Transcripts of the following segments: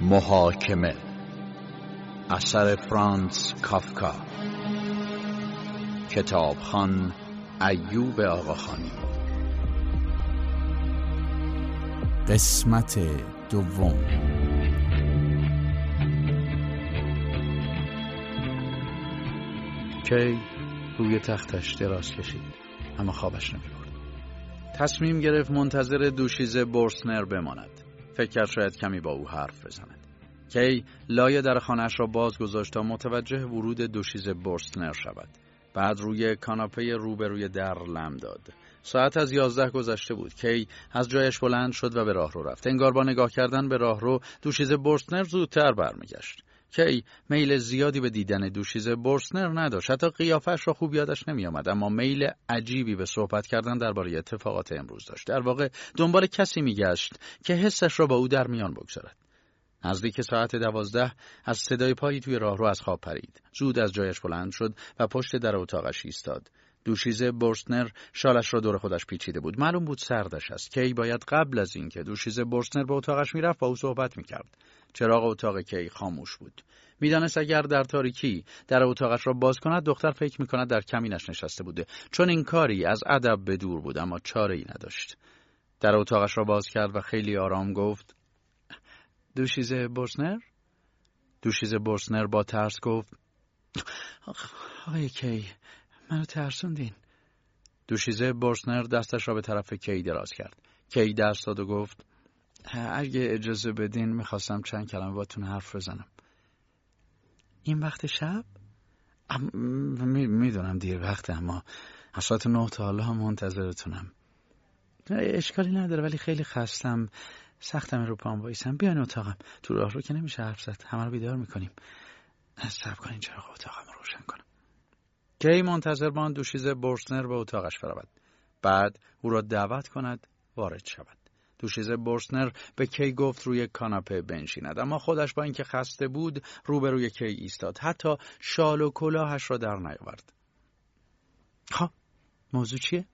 محاکمه. اثر فرانس کافکا. کتابخان ایوب آقاخانی. قسمت دوم. کی روی تختش دراز کشید. اما خوابش نمی‌برد. تصمیم گرفت منتظر دوشیزه بورسنر بماند. فکر کرد شاید کمی با او حرف بزند. کی لایه در خانهش را باز گذاشت تا متوجه ورود دوشیزه بورسنر شود. بعد روی کاناپه روبروی در لم داد. ساعت از یازده گذشته بود. کی از جایش بلند شد و به راه رو رفت. انگار با نگاه کردن به راه رو دوشیزه بورسنر زودتر برمیگشت. کی میل زیادی به دیدن دوشیزه بورسنر نداشت. حتی قیافش را خوب یادش نمیآمد اما میل عجیبی به صحبت کردن درباره اتفاقات امروز داشت. در واقع دنبال کسی میگشت که حسش را با او در میان بگذارد. نزدیک ساعت دوازده از صدای پایی توی راهرو از خواب پرید. زود از جایش بلند شد و پشت در اتاقش ایستاد. دوشیزه بورسنر شالش را دور خودش پیچیده بود. معلوم بود سردش است. کی باید قبل از اینکه دوشیزه بورسنر به اتاقش می‌رفت با او صحبت می‌کرد. چراغ اتاق کی خاموش بود. می‌دانست اگر در تاریکی در اتاقش را باز کند دختر فکر می‌کند در کمینش نشسته بوده. چون این کاری از ادب به دور بود اما چاره ای نداشت. در اتاقش را باز کرد و خیلی آرام گفت دوشیزه بورسنر دوشیزه بورسنر با ترس گفت آقای کی منو ترسوندین. دوشیزه بورسنر دستش را به طرف کی دراز کرد. کی دست داد و گفت اگه اجازه بدین می‌خواستم چند کلمه باتون حرف بزنم. این وقت شب؟ می‌دونم دیر وقت اما از ساعت نه تا حالا هم منتظرتونم اشکالی نداره ولی خیلی خستم. سختم رو پام بایستم بیان اتاقم. تو راه رو که نمیشه حرف زد. همه رو بیدار می‌کنیم. سب کنین چراغ اتاقم روشن کنم. کی منتظر ماند دوشیزه بورسنر به اتاقش برود؟ بعد او را دعوت کند وارد شود. دوشیزه بورسنر به کی گفت روی کاناپه بنشیند. اما خودش با اینکه خسته بود روبروی کی ایستاد. حتی شال و کلاهش را در نیاورد. خب موضوع چیه؟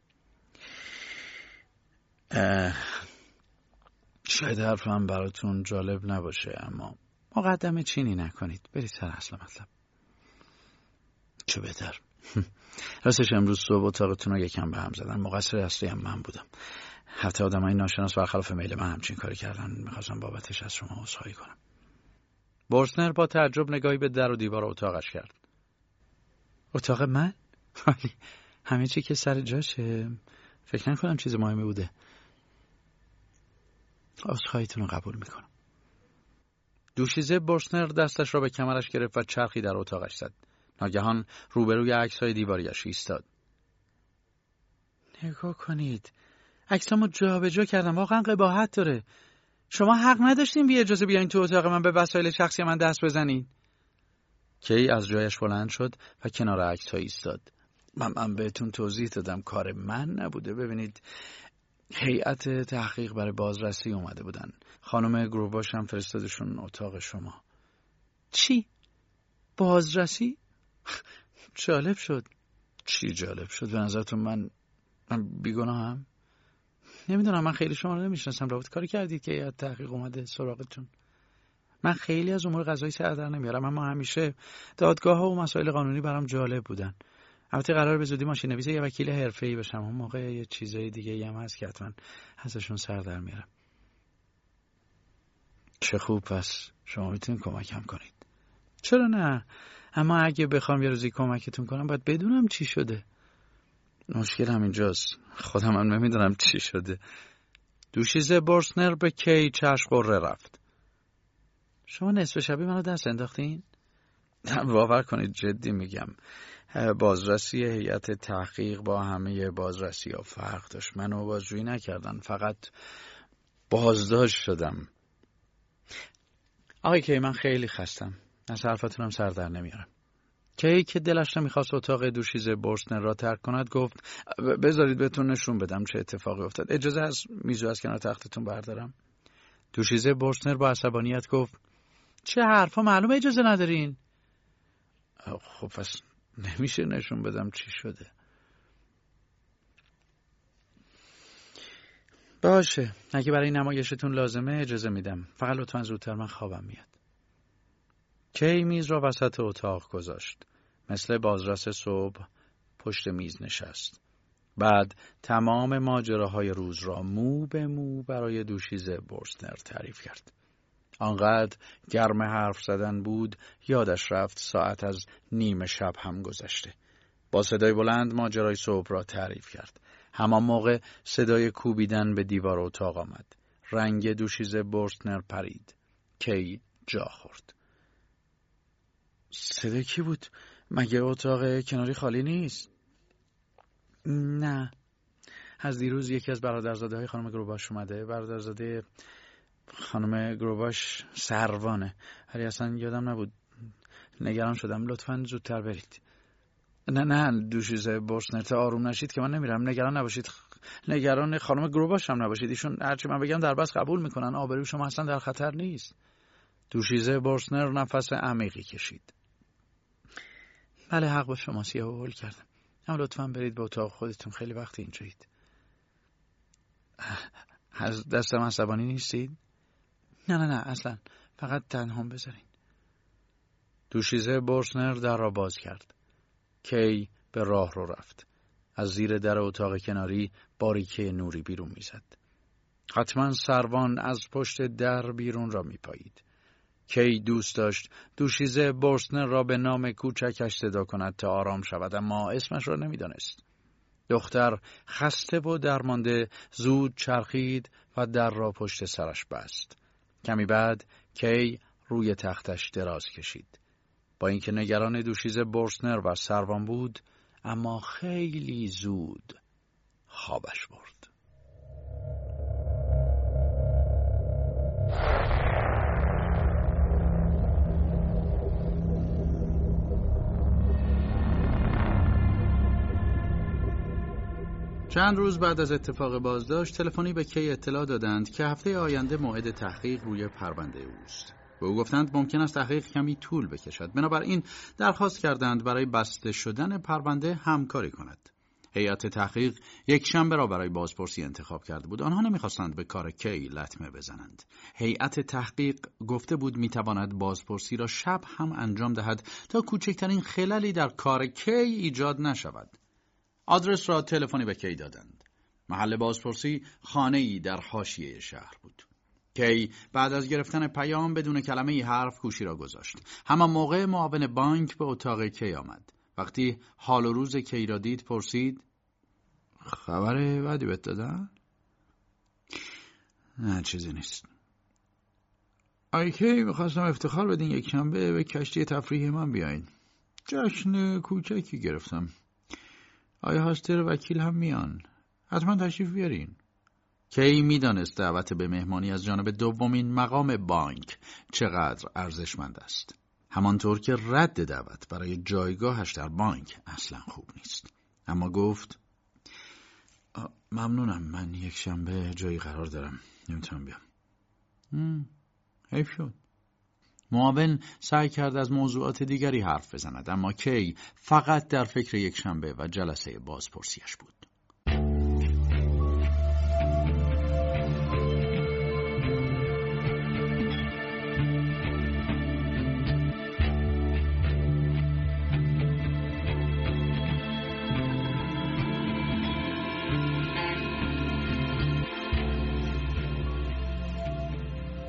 شاید حرفم براتون جالب نباشه اما مقدمه چینی نکنید. برید سر اصل مطلب. چه بهتر. راستش امروز صبح اتاقتون رو یکم به هم زدن. مقصر اصلی هم من بودم. حتی آدم های ناشناس برخلاف میل من همچین کاری کردن می‌خواستم بابتش از شما عذرخواهی کنم. بورسنر با تعجب نگاهی به در و دیوار اتاقش کرد. اتاق من؟ همه چی که سر جاشه. فکر نکنم چیز مهمی بوده. عذرخواهیتون رو قبول می‌کنم. دوشیزه بورسنر دستش را به کمرش گرفت و چرخی در اتاقش زد. ناگهان روبروی عکس های دیواریش ایستاد. نگاه کنید. عکسامو جابجا کردم. واقعا قباحت داره. شما حق نداشتین بی اجازه بیاین تو اتاق من به وسایل شخصی من دست بزنین. کی از جایش بلند شد و کنار عکس ها ایستاد. من, من بهتون توضیح دادم. کار من نبوده. ببینید هیئت تحقیق برای بازرسی اومده بودن. خانم گروباش هم فرستادشون اتاق شما. چی؟ بازرسی؟ جالب شد. چی جالب شد؟ به نظرتون من من بیگناهم؟ نمی‌دونم من خیلی شما رو نمی‌شناسم. رابط کاری کردید که هیئت تحقیق اومده سراغتون. من خیلی از امور قضایی سر در نمیارم اما همیشه دادگاه ها و مسائل قانونی برام جالب بودن. البته قرار به زودی ماشین نویس یه وکیل حرفه‌ای بشم. اون موقع یه چیزای دیگه هم هست که حتما ازشون سر در میارم چه خوب پس شما می‌تونید کمکم کنید. چرا نه؟ اما اگه بخوام یه روزی کمکتون کنم باید بدونم چی شده. مشکل همینجاست. خودم هم نمی‌دونم چی شده. دوشیزه بورسنر به کی چشم قره رفت. شما نصف شبی منو دست انداختین؟ باور کنید جدی میگم. بازرسی هیئت تحقیق با همه بازرسی ها فرق داشت. منو بازجویی نکردن فقط بازداشت شدم. آقای کی من خیلی خستم. از حرفتونم سر در نمیارم. کی که دلش نمی‌خواست اتاق دوشیزه بورسنر را ترک کند گفت بذارید بهتون نشون بدم چه اتفاقی افتاد. اجازه از میزو از کنار تختتون بردارم. دوشیزه بورسنر با عصبانیت گفت چه حرفا معلومه اجازه ندارین؟ خب پس نمیشه نشون بدم چی شده. باشه. اگه برای نمایشتون لازمه اجازه میدم. فقط لطفا زودتر من خوابم میاد. کی میز را وسط اتاق گذاشت. مثل بازرس صبح پشت میز نشست. بعد تمام ماجراهای روز را مو به مو برای دوشیزه بورسنر تعریف کرد. آنقدر گرم حرف زدن بود یادش رفت ساعت از نیمه شب هم گذشته. با صدای بلند ماجرای صبح را تعریف کرد. همان موقع صدای کوبیدن به دیوار اتاق آمد. رنگ دوشیزه بورسنر پرید. کی جا خورد. صدای کی بود؟ مگه اتاق کناری خالی نیست؟ نه. از دیروز یکی از برادرزاده های خانم گروباش اومده. برادرزاده خانم گروباش سروانه. ولی اصلا یادم نبود. نگران شدم. لطفا زودتر برید. نه نه. دوشیزه برسنرت آروم نشید که من نمیرم. نگران نباشید. نگران خانم گروباش هم نباشید. ایشون هرچی من بگم در بس قبول می‌کنن. آبروی شما اصلا در خطر نیست. دوشیزه برسنر نفس عمیقی کشید. بله حق با شما سیاه هول کردم. اما لطفا برید به اتاق خودتون. خیلی وقت اینجایید. از دستم عصبانی نیستید؟ نه نه نه اصلا. فقط تنهام بذارین. دوشیزه برسنر در را باز کرد. کی به راه رو رفت. از زیر در اتاق کناری باریکه نوری بیرون می‌زد. حتما سروان از پشت در بیرون را میپایید. کی دوست داشت. دوشیزه برسنر را به نام کوچکش صدا کند تا آرام شود اما اسمش را نمی‌دانست. دختر خسته و درمانده زود چرخید و در را پشت سرش بست. کمی بعد کی روی تختش دراز کشید. با اینکه نگران دوشیزه برسنر و سروان بود اما خیلی زود خوابش برد. چند روز بعد از اتفاق بازداشت تلفنی به کی اطلاع دادند که هفته آینده موعد تحقیق روی پرونده اوست. به او گفتند ممکن است تحقیق کمی طول بکشد. بنابراین درخواست کردند برای بسته شدن پرونده همکاری کند. هیئت تحقیق یک شنبه را برای بازپرسی انتخاب کرده بود. آنها نمی‌خواستند به کار کی لطمه بزنند. هیئت تحقیق گفته بود می‌تواند بازپرسی را شب هم انجام دهد تا کوچکترین خللی در کار کی ایجاد نشود. آدرس را تلفنی به کی دادند. محل بازپرسی خانه ای در حاشیه شهر بود. کی بعد از گرفتن پیام بدون کلمه ای حرف گوشی را گذاشت. همان موقع معاون بانک به اتاق کی آمد. وقتی حال و روز کی را دید پرسید خبر بعدی بهت دادن؟ نه چیزی نیست. آی کی می‌خواستم افتخار بدین یک شنبه به کشتی تفریحی من بیاین. جشن کوچکی گرفتم. آیا هاستر وکیل هم میان؟ حتما تشریف بیارین. کی می‌دانست دعوت به مهمانی از جانب دومین مقام بانک چقدر ارزشمند است؟ همانطور که رد دعوت برای جایگاهش در بانک اصلا خوب نیست. اما گفت ممنونم من یک شنبه جایی قرار دارم. نمی‌تونم بیام. حیف شد. معاون سعی کرد از موضوعات دیگری حرف بزند اما کی فقط در فکر یک شنبه و جلسه بازپرسیش بود.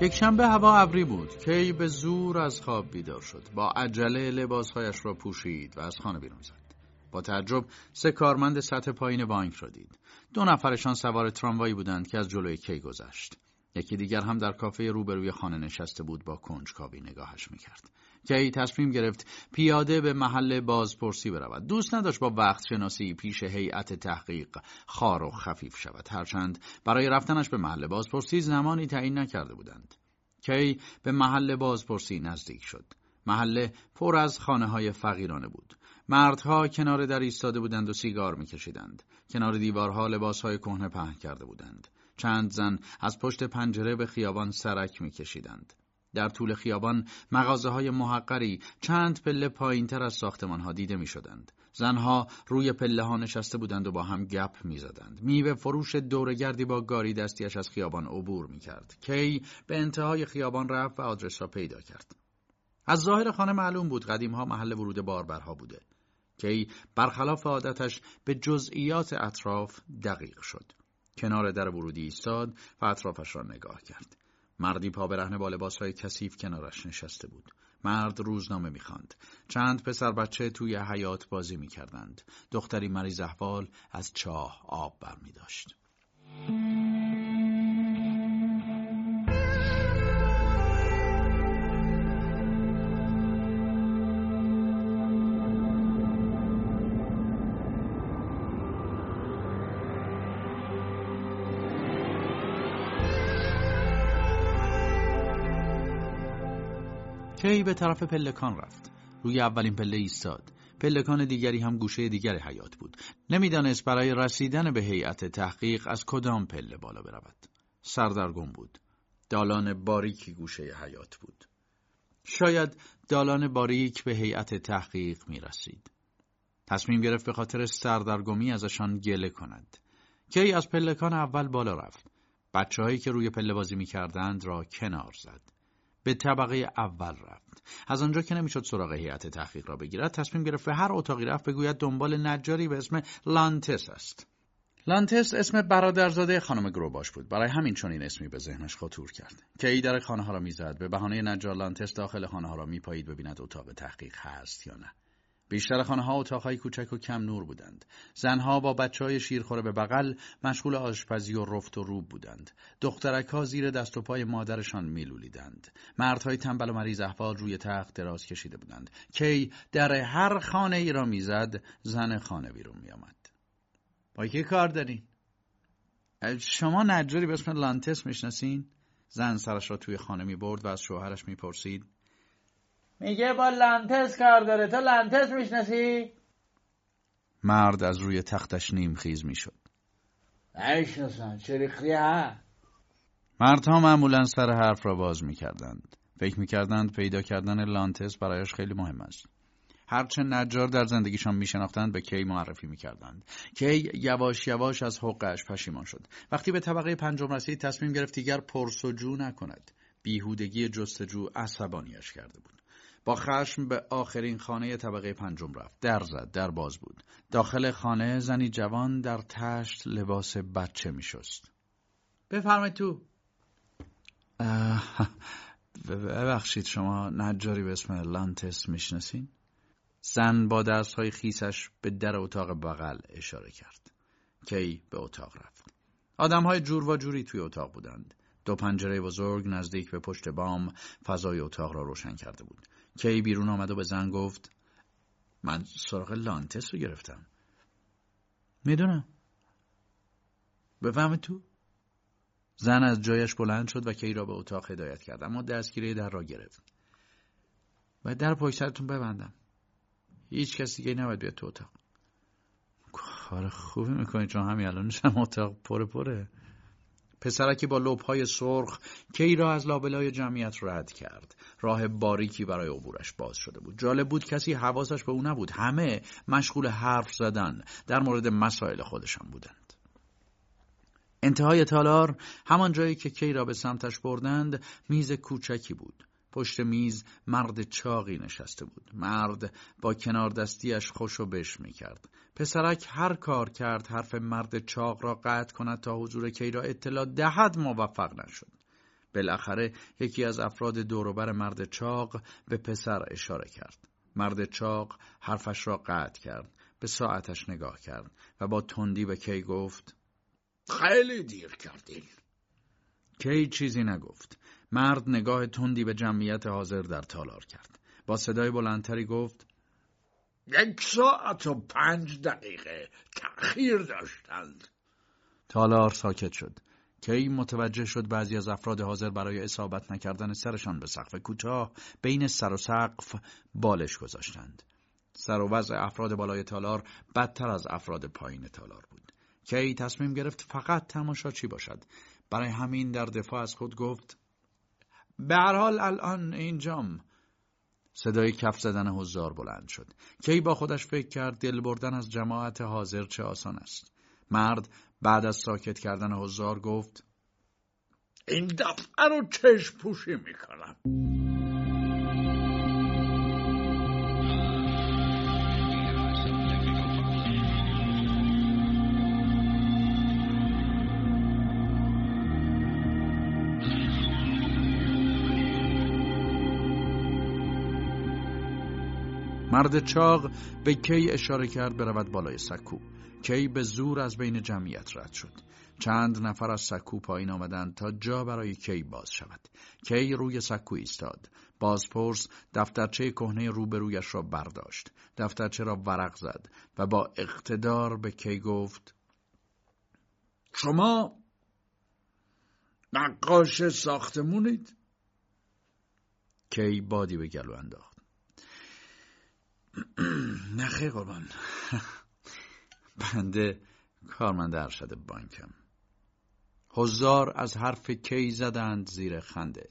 یک شنبه هوا ابری بود. کی به زور از خواب بیدار شد. با عجله لباسهایش را پوشید و از خانه بیرون زد با تعجب سه کارمند سطح پایین بانک را دید. دو نفرشان سوار تراموایی بودند که از جلوی کی گذشت. یکی دیگر هم در کافه روبروی خانه نشسته بود با کنجکاوی نگاهش می‌کرد. کی تصمیم گرفت پیاده به محل بازپرسی برود. دوست نداشت با وقت شناسی پیش هیئت تحقیق خار و خفیف شود. هرچند برای رفتنش به محل بازپرسی زمانی تعیین نکرده بودند. کی به محل بازپرسی نزدیک شد. محله پر از خانه های فقیرانه بود. مردها کنار در ایستاده بودند و سیگار میکشیدند. کنار دیوارها لباسهای کهنه پهن کرده بودند. چند زن از پشت پنجره به خیابان سرک میکشیدند. در طول خیابان مغازه های محقری چند پله پایین تر از ساختمان ها دیده می شدند. زنها روی پله ها نشسته بودند و با هم گپ می‌زدند. میوه فروش دورگردی با گاری دستیش از خیابان عبور می‌کرد. کی به انتهای خیابان رفت و آدرس را پیدا کرد. از ظاهر خانه معلوم بود قدیم ها محل ورود باربرها بوده. کی برخلاف عادتش به جزئیات اطراف دقیق شد. کنار در ورودی ایستاد و اطرافش را نگاه کرد. مردی پا برهنه با لباسهای کثیف کنارش نشسته بود. مرد روزنامه می‌خواند. چند پسر بچه توی حیات بازی می‌کردند. دختری مریض احوال از چاه آب برمی کی به طرف پلکان رفت. روی اولین پله ایستاد. پلکان دیگری هم گوشه دیگر حیات بود. نمی‌دانست برای رسیدن به هیئت تحقیق از کدام پله بالا برود. سردرگم بود. دالان باریکی گوشه حیات بود. شاید دالان باریک به هیئت تحقیق می رسید. تصمیم گرفت به خاطر سردرگمی ازشان گله کند. کی از پلکان اول بالا رفت. بچه که روی پله بازی می کردند را کنار زد. به طبقه اول رفت. از آنجا که نمی‌شد سراغ هیئت تحقیق را بگیرد تصمیم گرفت به هر اتاقی رفت بگوید دنبال نجاری به اسم لانتس است. لانتس اسم برادرزاده خانم گروباش بود. برای همین چون این اسمی به ذهنش خطور کرد. که ای در خانه ها را می‌زد. به بهانه نجار لانتس داخل خانه ها را میپایید ببیند اتاق تحقیق هست یا نه. بیشتر خانه ها اتاقهای کوچک و کم نور بودند. زنها با بچه های شیرخوره به بغل مشغول آشپزی و رفت و روب بودند. دخترک ها زیر دست و پای مادرشان میلولیدند. مردهای تنبل و مریض احوال روی تخت دراز کشیده بودند. کی در هر خانه ای را می‌زد زن خانه بیرون میآمد. با کی کار دارین؟ شما نجاری به اسم لانتس می‌شناسین؟ زن سرش را توی خانه می برد و از شوهرش می‌پرسید میگه با لانتس کار داره. تو لانتس می‌شناسی؟ مرد از روی تختش نیم خیز می‌شد. نشناسم چریخی ها. مردها معمولا سر حرف را باز می‌کردند. فکر می‌کردند پیدا کردن لانتس برایش خیلی مهم است. هرچه نجار در زندگیشان میشناختند به کی معرفی می‌کردند. کی یواش یواش از حقش پشیمان شد. وقتی به طبقه پنجم رسید تصمیم گرفت دیگر پرسجو نکند. بیهودگی جستجو عصبانیش کرده بود. با خشم به آخرین خانه طبقه پنجم رفت. در زد در باز بود. داخل خانه زنی جوان در تشت لباس بچه می شست بفرمایید تو. ببخشید شما نجاری به اسم لانتس می‌شناسین؟ زن با های خیسش به در اتاق بغل اشاره کرد. کی به اتاق رفت. آدم های جور و جوری توی اتاق بودند. دو پنجره بزرگ نزدیک به پشت بام فضای اتاق را روشن کرده بود. کی بیرون آمد و به زن گفت من سراغ لانتس رو گرفتم. می‌دونم. بفهم تو؟ زن از جایش بلند شد و کی را به اتاق هدایت کرد اما دستگیره در را گرفت. و در پشت سرتون ببندم. هیچ کسی دیگه نباید بیاد تو اتاق. کار خوبی می‌کنی چون همین الانش هم اتاق پره پره. پسرکی با لبهای سرخ کی را از لابلای جمعیت رد کرد. راه باریکی برای عبورش باز شده بود. جالب بود کسی حواسش به او نبود. همه مشغول حرف زدن در مورد مسائل خودشان بودند. انتهای تالار همان جایی که کی را به سمتش بردند میز کوچکی بود. پشت میز مرد چاقی نشسته بود. مرد با کنار دستیش خوش و بش می کرد پسرک هر کار کرد حرف مرد چاق را قطع کند تا حضور کی را اطلاع دهد موفق نشد. بالاخره یکی از افراد دوروبر مرد چاق به پسر اشاره کرد. مرد چاق حرفش را قطع کرد به ساعتش نگاه کرد و با تندی به کی گفت خیلی دیر کردی کی چیزی نگفت. مرد نگاه تندی به جمعیت حاضر در تالار کرد. با صدای بلندتری گفت یک ساعت و پنج دقیقه تأخیر داشتند. تالار ساکت شد. کی متوجه شد بعضی از افراد حاضر برای اصابت نکردن سرشان به سقف کوتاه بین سر و سقف بالش گذاشتند. سر و وضع افراد بالای تالار بدتر از افراد پایین تالار بود. کی تصمیم گرفت فقط تماشاچی باشد. برای همین در دفاع از خود گفت به هر حال الان اینجام صدای کف زدن حضار بلند شد. کی با خودش فکر کرد دل بردن از جماعت حاضر چه آسان است. مرد بعد از ساکت کردن حضار گفت این دفعه رو چشم پوشی می‌کنم. مرد چاق به کی اشاره کرد برود بالای سکو. کی به زور از بین جمعیت رد شد. چند نفر از سکو پایین آمدند تا جا برای کی باز شود. کی روی سکو ایستاد. بازپرس دفترچه کهنه روبرویش را برداشت. دفترچه را ورق زد و با اقتدار به کی گفت شما نقاش ساختمونید. کی بادی به گلو انداخت. نخیر قربان. بنده کارمند ارشد بانکم. حضار از حرف کی زدند زیر خنده.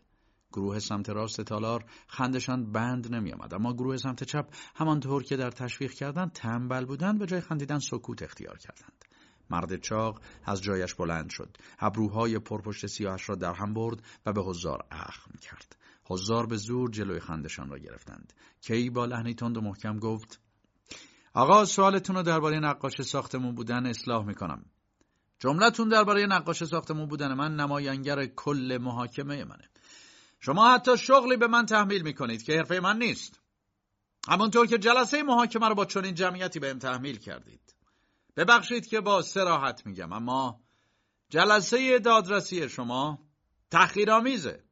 گروه سمت راست تالار خندشان بند نمی آمد اما گروه سمت چپ همانطور که در تشویق کردن تنبل بودند به جای خندیدن سکوت اختیار کردند. مرد چاق از جایش بلند شد ابروهای پرپشت سیاهش را در هم برد و به حضار اخم کرد. حضار به زور جلوی خندشان را گرفتند. کی با لحنی تند و محکم گفت آقا سوالتون رو درباره نقاش ساختمون بودن اصلاح می‌کنم. جملتون درباره نقاش ساختمون بودن من نماینگر کل محاکمه منه. شما حتی شغلی به من تحمیل می‌کنید که حرفه من نیست. همونطور که جلسه محاکمه رو با چنین جمعیتی بهم تحمیل کردید. ببخشید که با سراحت میگم اما جلسه دادرسی شما تحقیرآمیزه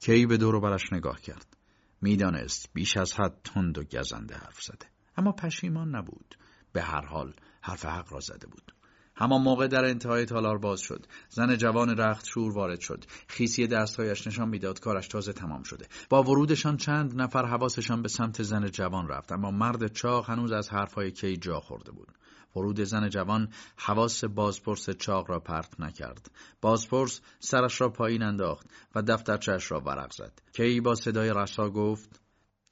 کی به دور برش نگاه کرد. می‌دانست بیش از حد تند و گزنده حرف زده. اما پشیمان نبود. به هر حال حرف حق را زده بود. همان موقع در انتهای تالار باز شد. زن جوان رخت شور وارد شد. خیسی دستهایش نشان می‌داد کارش تازه تمام شده. با ورودشان چند نفر حواسشان به سمت زن جوان رفت اما مرد چاق هنوز از حرفهای کی جا خورده بود. ورود زن جوان حواس بازپرس چاق را پرت نکرد. بازپرس سرش را پایین انداخت و دفترچهش را ورق زد. کی با صدای رسا گفت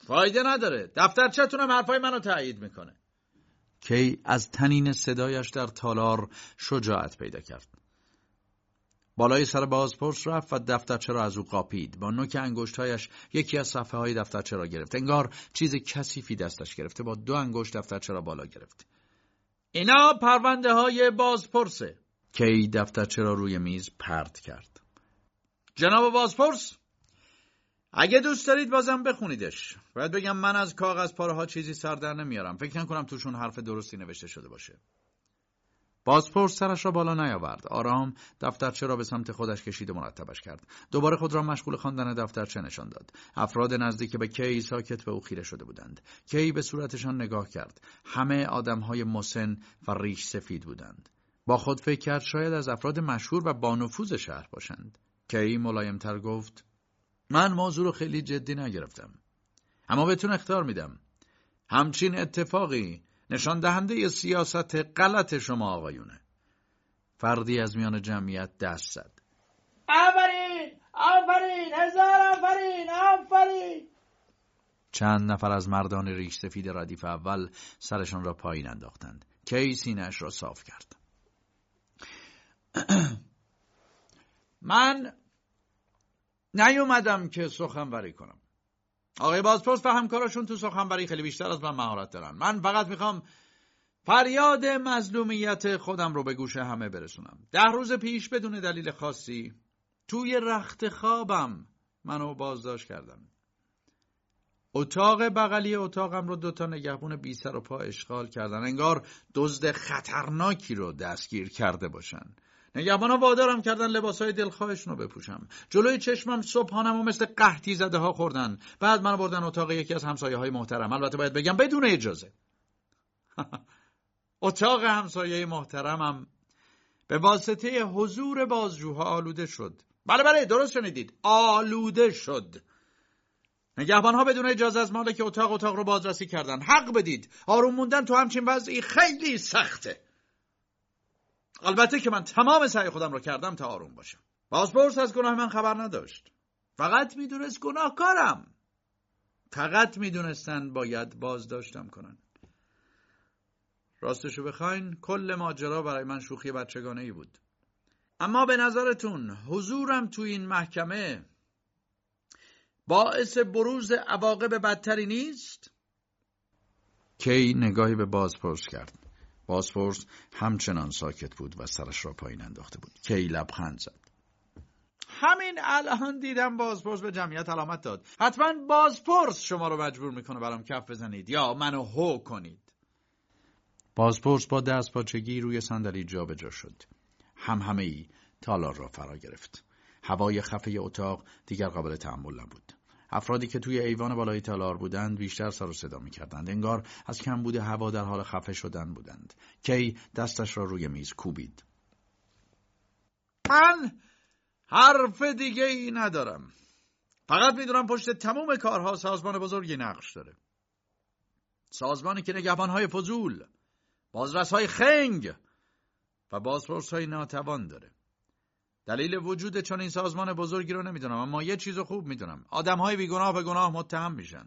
فایده نداره. دفترچهتونم حرفای منو تایید می‌کنه. کی از تنین صدایش در تالار شجاعت پیدا کرد. بالای سر بازپرس رفت و دفترچه را از او قاپید با نوک انگشتهایش یکی از صفحه های دفترچه را گرفت انگار چیز کثیفی دستش گرفته با دو انگشت دفترچه را بالا گرفت اینا پرونده های بازپرسه. کی دفترچه را روی میز پرت کرد؟ جناب بازپرس اگه دوست دارید بازم بخونیدش. باید بگم من از کاغذ پاره ها چیزی سر در نمیارم. فکر نکنم توشون حرف درستی نوشته شده باشه. بازپرس سرش را بالا نیاورد. آرام دفترچه را به سمت خودش کشید و مرتبش کرد. دوباره خود را مشغول خواندن دفترچه نشان داد. افراد نزدیک به کی ساکت به او خیره شده بودند. کی به صورتشان نگاه کرد. همه آدمهای مسن و ریش سفید بودند. با خود فکر کرد شاید از افراد مشهور و بانفوذ شهر باشند. کی ملایمتر گفت من موضوع رو خیلی جدی نگرفتم. اما بهتون اختار میدم. همچین اتفاقی نشان دهنده سیاست غلط شما آقایونه. فردی از میان جمعیت دست زد. آفرین! آفرین! هزار آفرین! آفرین! چند نفر از مردان ریش سفید ردیف اول سرشان را پایین انداختند. کی سینهاش را صاف کرد؟ من نیومدم که سخنوری کنم. آقای بازپرس و همکاراشون تو سخنوری خیلی بیشتر از من مهارت دارن. من فقط می‌خوام فریاد مظلومیت خودم رو به گوش همه برسونم. ده روز پیش بدون دلیل خاصی توی رخت خوابم منو بازداشت کردم اتاق بغلی اتاقم رو دوتا نگهبون بی سر و پا اشغال کردن. انگار دزد خطرناکی رو دستگیر کرده باشن. نگهبانا وادارم کردن لباسهای دلخواهشون رو بپوشم. جلوی چشمم صبحانم و مثل قحطی زده ها خوردن. بعد منو بردن اتاق یکی از همسایه های محترم. البته باید بگم بدون اجازه. اتاق همسایه محترمم به واسطه حضور بازجوها آلوده شد. بله بله درست شنیدید. آلوده شد. نگهبانها بدون اجازه از مالک اتاق اتاق رو بازرسی کردن. حق بدید. آروم موندن تو همچین وضعی خیلی سخته. البته که من تمام سعی خودم رو کردم تا آروم باشم. بازپرس از گناه من خبر نداشت. فقط می‌دونست گناهکارم. فقط می‌دونستن باید بازداشتم کنن. راستشو بخواین کل ماجرا برای من شوخی بچگانه ای بود. اما به نظرتون حضورم تو این محکمه باعث بروز عواقب بدتری نیست؟ کی نگاهی به بازپرس کرد. بازپرس همچنان ساکت بود و سرش را پایین انداخته بود. کی لبخند زد. همین الان دیدم بازپرس به جمعیت علامت داد. حتما بازپرس شما رو مجبور می‌کنه برام کف بزنید یا منو هو کنید. بازپرس با دست پاچگی روی صندلی جابجا شد. هم همه ای تالار را فرا گرفت. هوای خفه اتاق دیگر قابل تحمل نبود. افرادی که توی ایوان بالای تالار بودند بیشتر سر و صدا می‌کردند. انگار از کمبود هوا در حال خفه شدن بودند. کی دستش را روی میز کوبید؟ من حرف دیگه ای ندارم. فقط می‌دونم پشت تموم کارها سازمان بزرگی نقش داره. سازمانی که نگهبانهای فضول بازرسهای خنگ و بازپرس های ناتوان داره. دلیل وجود چون این سازمان بزرگی رو نمی‌دونم اما یه چیز خوب می‌دونم. آدم های بیگناه به گناه متهم میشن.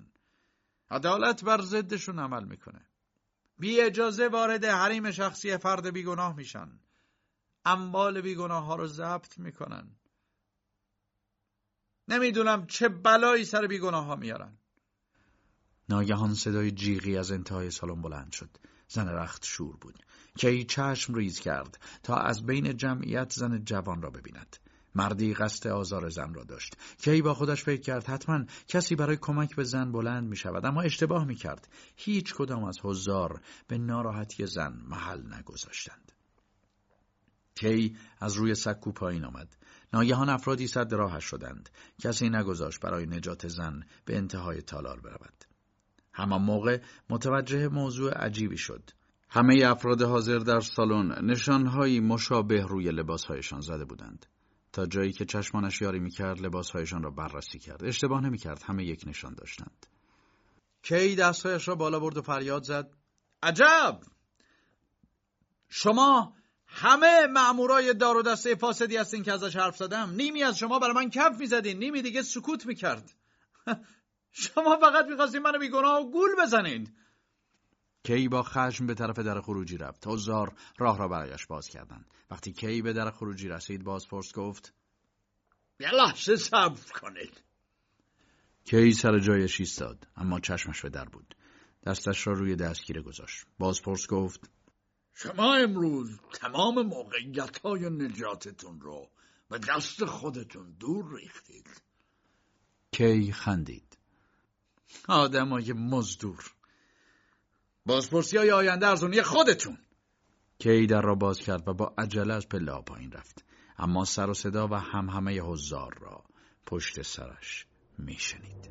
عدالت بر ضدشون عمل می‌کنه. بی اجازه وارد حریم شخصی فرد بیگناه میشن. اموال بیگناه ها رو ضبط می‌کنن. نمی‌دونم چه بلایی سر بیگناه ها میارن. ناگهان صدای جیغی از انتهای سالن بلند شد. زن رخت شور بود. کی چشم ریز کرد تا از بین جمعیت زن جوان را ببیند. مردی قصد آزار زن را داشت. کی با خودش فکر کرد حتما کسی برای کمک به زن بلند می شود اما اشتباه می کرد هیچ کدام از حضار به ناراحتی زن محل نگذاشتند. کی از روی سکو پایین آمد. ناگهان افرادی صد راهش شدند. کسی نگذاشت برای نجات زن به انتهای تالار برود. همان موقع متوجه موضوع عجیبی شد همه افراد حاضر در سالن نشانهایی مشابه روی لباسهایشان زده بودند. تا جایی که چشمانش یاری می‌کرد لباسهایشان را بررسی کرد. اشتباه نمی‌کرد همه یک نشان داشتند. کی دستهایش را بالا برد و فریاد زد. عجب! شما همه مأمورای دار و دسته فاسدی هستین که ازش حرف زدم. نیمی از شما برای من کف می‌زدین. نیمی دیگه سکوت می‌کرد. شما فقط می‌خواستین منو بیگناه و گول بزنید. کی با خشم به طرف در خروجی رفت؟ زار راه را برایش باز کردند. وقتی کی به در خروجی رسید بازپرس گفت یه لحظه صبر کنید. کی سر جایش ایستاد اما چشمش به در بود. دستش را روی دستگیره گذاشت. بازپرس گفت شما امروز تمام موقعیت های نجاتتون رو به دست خودتون دور ریختید. کی خندید؟ آدمای مزدور. بازپرسی های آینده ارزونی خودتون. کی در را باز کرد و با عجله از پله پایین رفت. اما سر و صدا و هم همه حضار را پشت سرش میشنید.